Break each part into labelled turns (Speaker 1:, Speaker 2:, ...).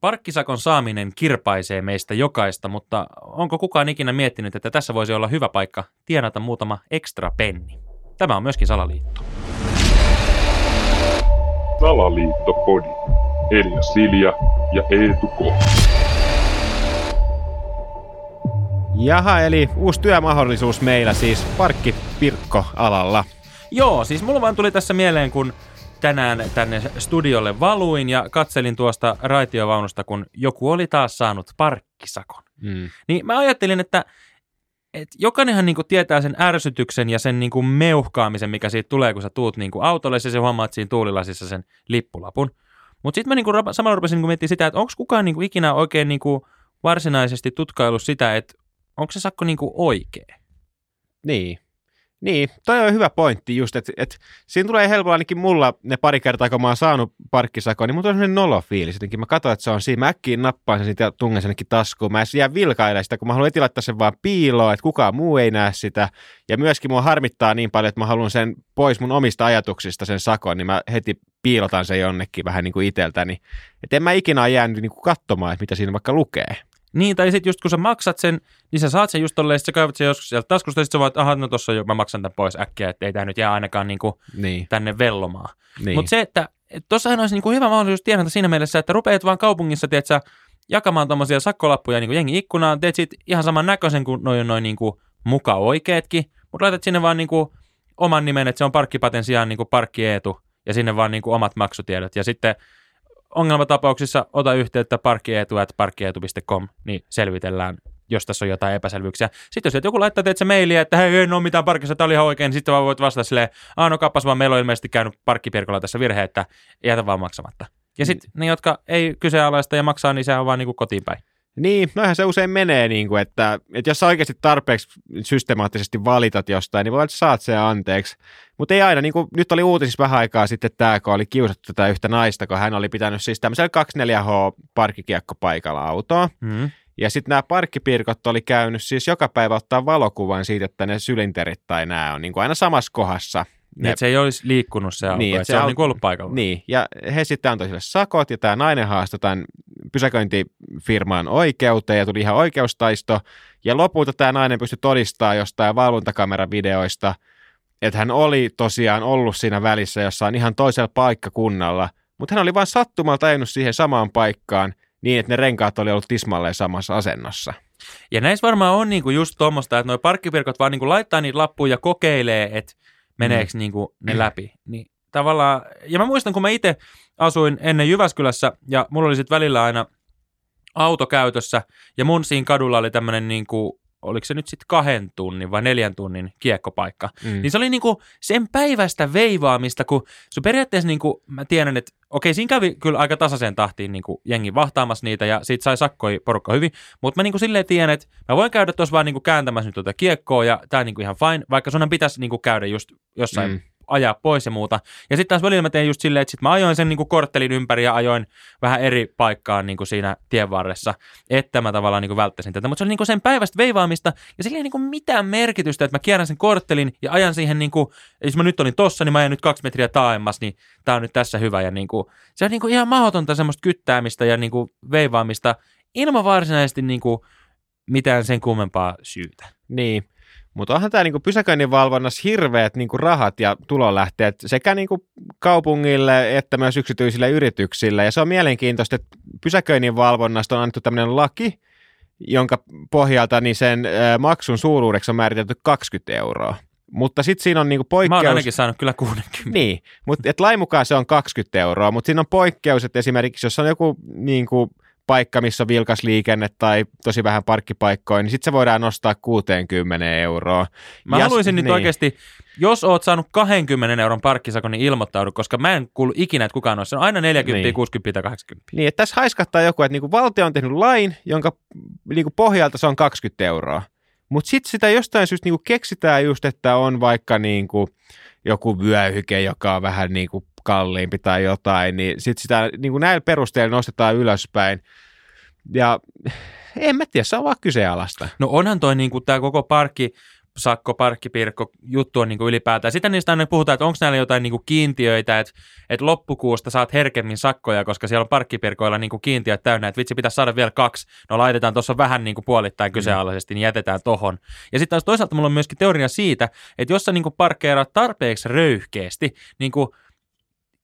Speaker 1: Parkkisakon saaminen kirpaisee meistä jokaista, mutta onko kukaan ikinä miettinyt, että tässä voisi olla hyvä paikka tienata muutama ekstra penni? Tämä on myöskin salaliitto.
Speaker 2: Salaliittopodi. Elia Silja ja Eetu K.
Speaker 3: Jaha, eli uusi työmahdollisuus meillä siis parkkipirkko-alalla.
Speaker 1: Joo, siis mulla vaan tuli tässä mieleen, kun tänään tänne studiolle valuin ja katselin tuosta raitiovaunusta, kun joku oli taas saanut parkkisakon.
Speaker 3: Mm.
Speaker 1: Niin mä ajattelin, että, että jokainenhan niinku tietää sen ärsytyksen ja sen niinku meuhkaamisen, mikä siitä tulee, kun sä tuut niinku autolle ja sä huomaat siinä tuulilasissa sen lippulapun. Mutta sitten mä niinku samalla rupesin niinku miettimään sitä, että onko kukaan niinku ikinä oikein niinku varsinaisesti tutkaillut sitä, että onko se sakko niinku oikea.
Speaker 3: Niin. Niin, toi on hyvä pointti just, että et, siinä tulee helpolla ainakin mulla ne pari kertaa, kun mä oon saanut parkkisakon, niin mulla on sellainen nolo fiilis. Jotenkin mä katsoin, että se on siinä, mä äkkiin nappaan sen ja tungen senkin taskuun. Mä en jää vilkailemaan sitä, kun mä haluan heti laittaa sen vaan piiloon, että kukaan muu ei näe sitä. Ja myöskin mua harmittaa niin paljon, että mä haluan sen pois mun omista ajatuksista sen sakon, niin mä heti piilotan sen jonnekin vähän niin kuin iteltäni. Että en mä ikinä jäänyt niin kuin katsomaan, että mitä siinä vaikka lukee.
Speaker 1: Niin, tai sitten just kun sä maksat sen, niin sä saat sen just tolleen, sit sä kaivat sen joskus sieltä taskusta, ja sit sä voit, aha, no tossa jo, mä maksan tämän pois äkkiä, että ei tää nyt jää ainakaan niinku
Speaker 3: Niin,
Speaker 1: tänne vellomaan.
Speaker 3: niin.
Speaker 1: Mutta se, että et tossahan olisi niinku hyvä mahdollisuus tienata siinä mielessä, että rupeat vaan kaupungissa, tiedät sä, jakamaan tommosia sakkolappuja niinku jengi ikkunaan, teet siitä ihan saman näköisen kuin noin noin niinku muka oikeetkin, mutta laitat sinne vaan niinku oman nimen, että se on parkkipaten sijaan niinku parkkietu, ja sinne vaan niinku omat maksutiedot, ja sitten ongelmatapauksissa ota yhteyttä parkkietu.parkkietu.com, niin selvitellään, jos tässä on jotain epäselvyyksiä. Sitten jos joku laittaa teet se mailia, että hei, en ole mitään parkissa, tämä oli ihan oikein, niin sitten vaan voit vastata silleen, aah no kappas vaan, meillä on ilmeisesti käynyt parkkipirkolla tässä virhe, että jätä vaan maksamatta. Ja sitten ne, jotka ei kyseenalaista ja maksaa, niin se on vaan niin kuin kotiin päin.
Speaker 3: Niin, noihän se usein menee, niin kuin, että, että jos sä oikeasti tarpeeksi systemaattisesti valitat jostain, niin voi että saat sen anteeksi. Mutta ei aina, niin kuin nyt oli uutisissa vähän aikaa sitten tämä, kun oli kiusattu tätä yhtä naista, kun hän oli pitänyt siis tämmöisellä 24H parkkikiekkopaikalla autoa.
Speaker 1: Mm.
Speaker 3: Ja sitten nämä parkkipirkot oli käynyt siis joka päivä ottaa valokuvan siitä, että ne sylinterit tai nämä on niin kuin aina samassa kohdassa.
Speaker 1: Niin, että se ei olisi liikkunut se auto,
Speaker 3: Niin,
Speaker 1: niin,
Speaker 3: että
Speaker 1: se,
Speaker 3: se
Speaker 1: on
Speaker 3: au-
Speaker 1: niin kuin ollut paikalla.
Speaker 3: Niin, ja he sitten antoi sille sakot, ja tämä nainen haastoi tämän pysäköintifirman oikeuteen, ja tuli ihan oikeustaisto, ja lopulta tämä nainen pystyi todistamaan jostain valvontakameravideoista, että hän oli tosiaan ollut siinä välissä jossain ihan toisella paikkakunnalla, mutta hän oli vain sattumalta ajanut siihen samaan paikkaan niin, että ne renkaat oli ollut tismalleen samassa asennossa.
Speaker 1: Ja näissä varmaan on niinku just tuommoista, että nuo parkkipirkot vaan niinku laittaa niitä lappuja ja kokeilee, että meneekö mm. niinku ne läpi. Niin tavallaan, ja mä muistan, kun mä itse asuin ennen Jyväskylässä, ja mulla oli sitten välillä aina auto käytössä, ja mun siinä kadulla oli tämmöinen niinku, oliko se nyt sitten kahden tunnin vai neljän tunnin kiekkopaikka.
Speaker 3: Mm.
Speaker 1: Niin se oli niinku sen päivästä veivaamista, kun se periaatteessa niinku, mä tiedän, että okei, siinä kävi kyllä aika tasaiseen tahtiin niinku jengi vahtaamassa niitä ja siitä sai sakkoi porukka hyvin, mutta mä niinku silleen tiedän, että mä voin käydä tuossa vaan niinku kääntämässä nyt tuota kiekkoa ja tää on niinku ihan fine, vaikka sunhan pitäisi niinku käydä just jossain
Speaker 3: Mm.
Speaker 1: Ajaa pois ja muuta. Ja sitten taas välillä mä tein just silleen, että sit mä ajoin sen niinku korttelin ympäri ja ajoin vähän eri paikkaan niinku siinä tien varressa, että mä tavallaan niinku välttäisin tätä. Mutta se oli niinku sen päivästä veivaamista ja sillä ei niinku mitään merkitystä, että mä kierrän sen korttelin ja ajan siihen niinku, jos mä nyt olin tossa, niin mä ajan nyt kaksi metriä taaemmas, niin tää on nyt tässä hyvä. Ja niinku, se on niinku ihan mahdotonta semmoista kyttäämistä ja niinku veivaamista ilman varsinaisesti niinku mitään sen kummempaa syytä.
Speaker 3: Niin, mutta onhan tämä niinku pysäköinninvalvonnassa hirveät niinku rahat ja tulonlähteet sekä niinku kaupungille että myös yksityisille yrityksille. Ja se on mielenkiintoista, että pysäköinninvalvonnasta on annettu tämmöinen laki, jonka pohjalta niin sen maksun suuruudeksi on määritelty 20 euroa. Mutta sitten siinä on niinku
Speaker 1: Mä
Speaker 3: poikkeus.
Speaker 1: oon ainakin saanut kyllä 60.
Speaker 3: Niin, mutta lain mukaan se on 20 euroa, mutta siinä on poikkeus, että esimerkiksi jos on joku niin kuin, paikka, missä on vilkas liikenne tai tosi vähän parkkipaikkoja, niin sitten se voidaan nostaa 60 euroa.
Speaker 1: Mä
Speaker 3: Ja-
Speaker 1: haluaisin nyt
Speaker 3: niin.
Speaker 1: oikeasti, jos oot saanut 20 euron parkkisakon, niin ilmoittaudu, koska mä en kuulu ikinä, että kukaan olisi. Se on aina 40,
Speaker 3: Niin.
Speaker 1: niin. 60 tai 80.
Speaker 3: Niin, että tässä haiskattaa joku, että niinku valtio on tehnyt lain, jonka niinku pohjalta se on 20 euroa. Mutta sitten sitä jostain syystä niinku keksitään just, että on vaikka niinku joku vyöhyke, joka on vähän niinku kalliimpi tai jotain, niin sitten sitä niinku näillä perusteilla nostetaan ylöspäin. Ja en mä tiedä, se on vaan kyseenalaista.
Speaker 1: No onhan toi niin kuin tämä koko parkki, sakko, parkkipirkko juttu on niin kuin ylipäätään. Sitten niistä aina puhutaan, että onko näillä jotain niin kuin kiintiöitä, että, että loppukuusta saat herkemmin sakkoja, koska siellä on parkkipirkoilla niin kuin kiintiöt täynnä, että vitsi pitäisi saada vielä kaksi. No laitetaan tuossa vähän niin kuin puolittain kyseenalaisesti, niin jätetään tohon. Ja sitten taas toisaalta mulla on myöskin teoria siitä, että jos sä niin kuin parkkeeraat tarpeeksi röyhkeästi, niin kuin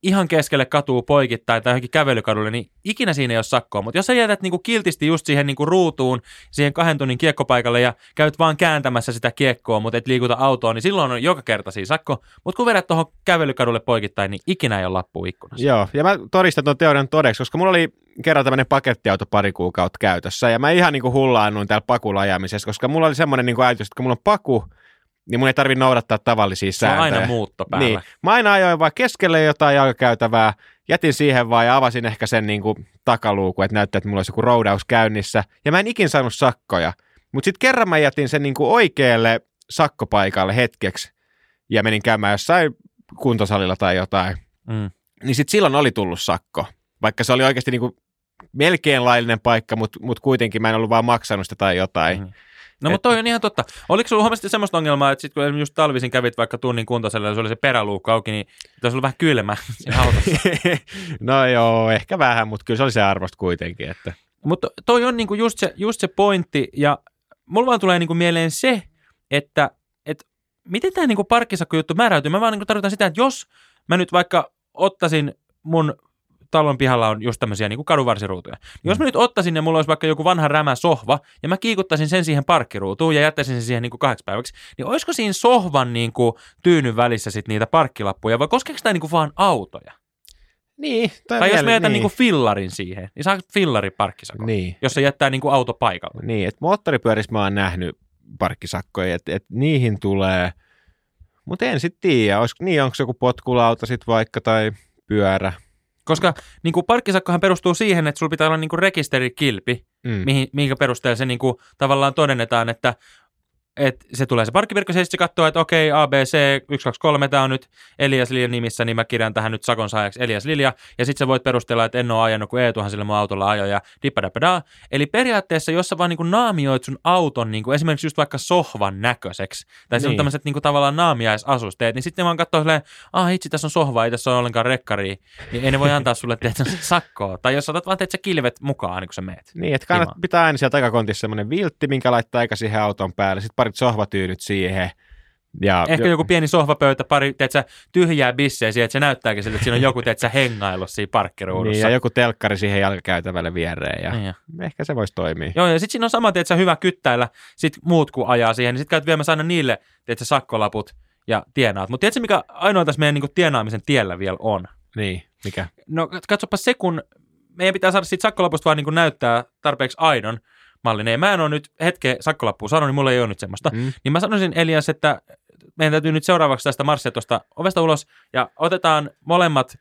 Speaker 1: ihan keskelle katuu poikittain tai johonkin kävelykadulle, niin ikinä siinä ei ole sakkoa. Mutta jos sä jätät niinku kiltisti just siihen niinku ruutuun, siihen kahden tunnin kiekkopaikalle ja käyt vaan kääntämässä sitä kiekkoa, mutta et liikuta autoon, niin silloin on joka kerta siinä sakko. Mutta kun vedät tuohon kävelykadulle poikittain, niin ikinä ei ole lappu ikkunassa.
Speaker 3: Joo, ja mä todistan tuon teorian todeksi, koska mulla oli kerran tämmöinen pakettiauto pari kuukautta käytössä, ja mä ihan niinku hullaannuin täällä pakulla ajamisessa, koska mulla oli semmoinen niinku ajatus, että kun mulla on paku, niin mun ei tarvitse noudattaa tavallisia
Speaker 1: Se on
Speaker 3: sääntöjä.
Speaker 1: aina muutto päällä.
Speaker 3: Niin. Mä aina ajoin vaan keskelle jotain jalkakäytävää, jätin siihen vaan ja avasin ehkä sen niin kuin takaluukun, että näyttää, että mulla olisi joku roudaus käynnissä. Ja mä en ikin saanut sakkoja. Mutta sitten kerran mä jätin sen niin kuin oikealle sakkopaikalle hetkeksi ja menin käymään jossain kuntosalilla tai jotain.
Speaker 1: Mm.
Speaker 3: Niin sitten silloin oli tullut sakko. Vaikka se oli oikeasti niin kuin melkein laillinen paikka, mutta mut kuitenkin mä en ollut vaan maksanut sitä tai jotain.
Speaker 1: Mm. No mutta toi on ihan totta. Oliko sulla huomasti semmoista ongelmaa, että sit kun esimerkiksi just talvisin kävit vaikka tunnin kuntoselle ja se oli se peräluukku auki, niin tässä oli vähän kylmä siinä autossa.
Speaker 3: no joo, ehkä vähän, mutta kyllä se oli se arvosta kuitenkin. Että.
Speaker 1: Mutta toi on niinku just, se, just se pointti, ja mulla vaan tulee niinku mieleen se, että et miten tämä niinku parkkisakkojuttu määräytyy. Mä vaan niinku tarkoitan sitä, että jos mä nyt vaikka ottaisin mun talon pihalla on just tämmöisiä niin kadunvarsiruutuja. Niin jos mä nyt ottaisin ja mulla olisi vaikka joku vanha rämä sohva ja mä kiikuttaisin sen siihen parkkiruutuun ja jättäisin sen siihen niin kuin kahdeksi päiväksi, niin olisiko siinä sohvan niin kuin tyynyn välissä sit niitä parkkilappuja vai koskeeko tämä niin kuin vaan autoja?
Speaker 3: Niin.
Speaker 1: Tai jos mä jätän niin. niin fillarin siihen, niin saa fillari parkkisakon,
Speaker 3: Niin.
Speaker 1: jos se jättää niin auto paikalle.
Speaker 3: Niin, että moottoripyörissä mä oon nähnyt parkkisakkoja, että et niihin tulee, mutta en sitten tiedä, olis, niin onko se joku potkulauta sitten vaikka tai pyörä.
Speaker 1: Koska niin kuin parkkisakkohan perustuu siihen, että sulla pitää olla niin kuin rekisterikilpi,
Speaker 3: Mm.
Speaker 1: mihin, minkä perusteella se niin kuin, tavallaan todennetaan, että et se tulee se parkkipirkko, se sitten katsoo, että okei, ABC 123, tämä on nyt Elias Liljan nimissä, niin mä kirjan tähän nyt sakon saajaksi Elias Lilja, ja sitten sä voit perustella, että en ole ajanut, kun Eetuhan sillä mun autolla ajoi, ja dippadapadaa. Eli periaatteessa, jos sä vaan niin kuin naamioit sun auton niin kuin esimerkiksi just vaikka sohvan näköiseksi, tai niin. on tämmöiset niin kuin tavallaan naamiaisasusteet, niin sitten ne vaan katsoo silleen, ah hitsi, tässä on sohva, ei tässä ole ollenkaan rekkaria, niin ei ne voi antaa sulle tiedätkö, sakkoa. Tai jos otat vaan teet sä kilvet mukaan, niin kun sä meet.
Speaker 3: Niin, että kannat,
Speaker 1: Kiva.
Speaker 3: pitää aina siellä takakontissa semmoinen viltti, minkä laittaa aika siihen auton päälle, sitten parit sohvatyynyt siihen. Ja
Speaker 1: Ehkä joku pieni sohvapöytä, pari teetkö, tyhjää bissejä siihen, että se näyttääkin sille, että siinä on joku teetkö, hengailu siinä
Speaker 3: niin,
Speaker 1: parkkiruudussa.
Speaker 3: ja joku telkkari siihen jalkakäytävälle viereen, ja
Speaker 1: Niin, ja.
Speaker 3: ehkä se voisi toimia.
Speaker 1: Joo, ja sitten siinä on sama, teetkö, hyvä kyttäillä, sit muut kun ajaa siihen, niin sitten käyt viemässä aina niille, teetkö, sakkolaput ja tienaat. Mutta tiedätkö, mikä ainoa tässä meidän niin tienaamisen tiellä vielä on?
Speaker 3: Niin, mikä?
Speaker 1: No katsopa se, kun meidän pitää saada siitä sakkolapusta vaan niin näyttää tarpeeksi aidon mallinen. Ja mä en ole nyt hetken sakkolappua sanonut, niin mulla ei ole nyt semmoista.
Speaker 3: Mm.
Speaker 1: Niin mä sanoisin Elias, että meidän täytyy nyt seuraavaksi tästä marssia tuosta ovesta ulos ja otetaan molemmat,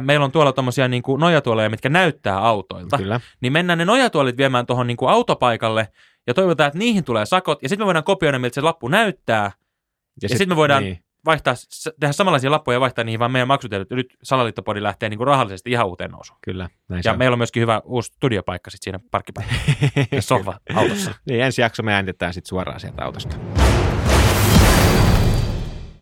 Speaker 1: meillä on tuolla tommosia niin kuin nojatuoleja, mitkä näyttää autoilta.
Speaker 3: Kyllä.
Speaker 1: Niin mennään ne nojatuolit viemään tuohon niin kuin autopaikalle ja toivotaan, että niihin tulee sakot ja sitten me voidaan kopioida, miltä se lappu näyttää ja sitten me voidaan
Speaker 3: Niin.
Speaker 1: Vaihtaa, tehdä samanlaisia lappuja ja vaihtaa niihin vaan meidän maksutiedot. Nyt Salaliittopodi lähtee niin kuin rahallisesti ihan uuteen nousuun.
Speaker 3: Kyllä, näin
Speaker 1: Ja
Speaker 3: on.
Speaker 1: meillä on myöskin hyvä uusi studiopaikka sitten siinä parkkipaikassa, sohva autossa.
Speaker 3: niin, ensi jakso me äänitetään sitten suoraan sieltä autosta.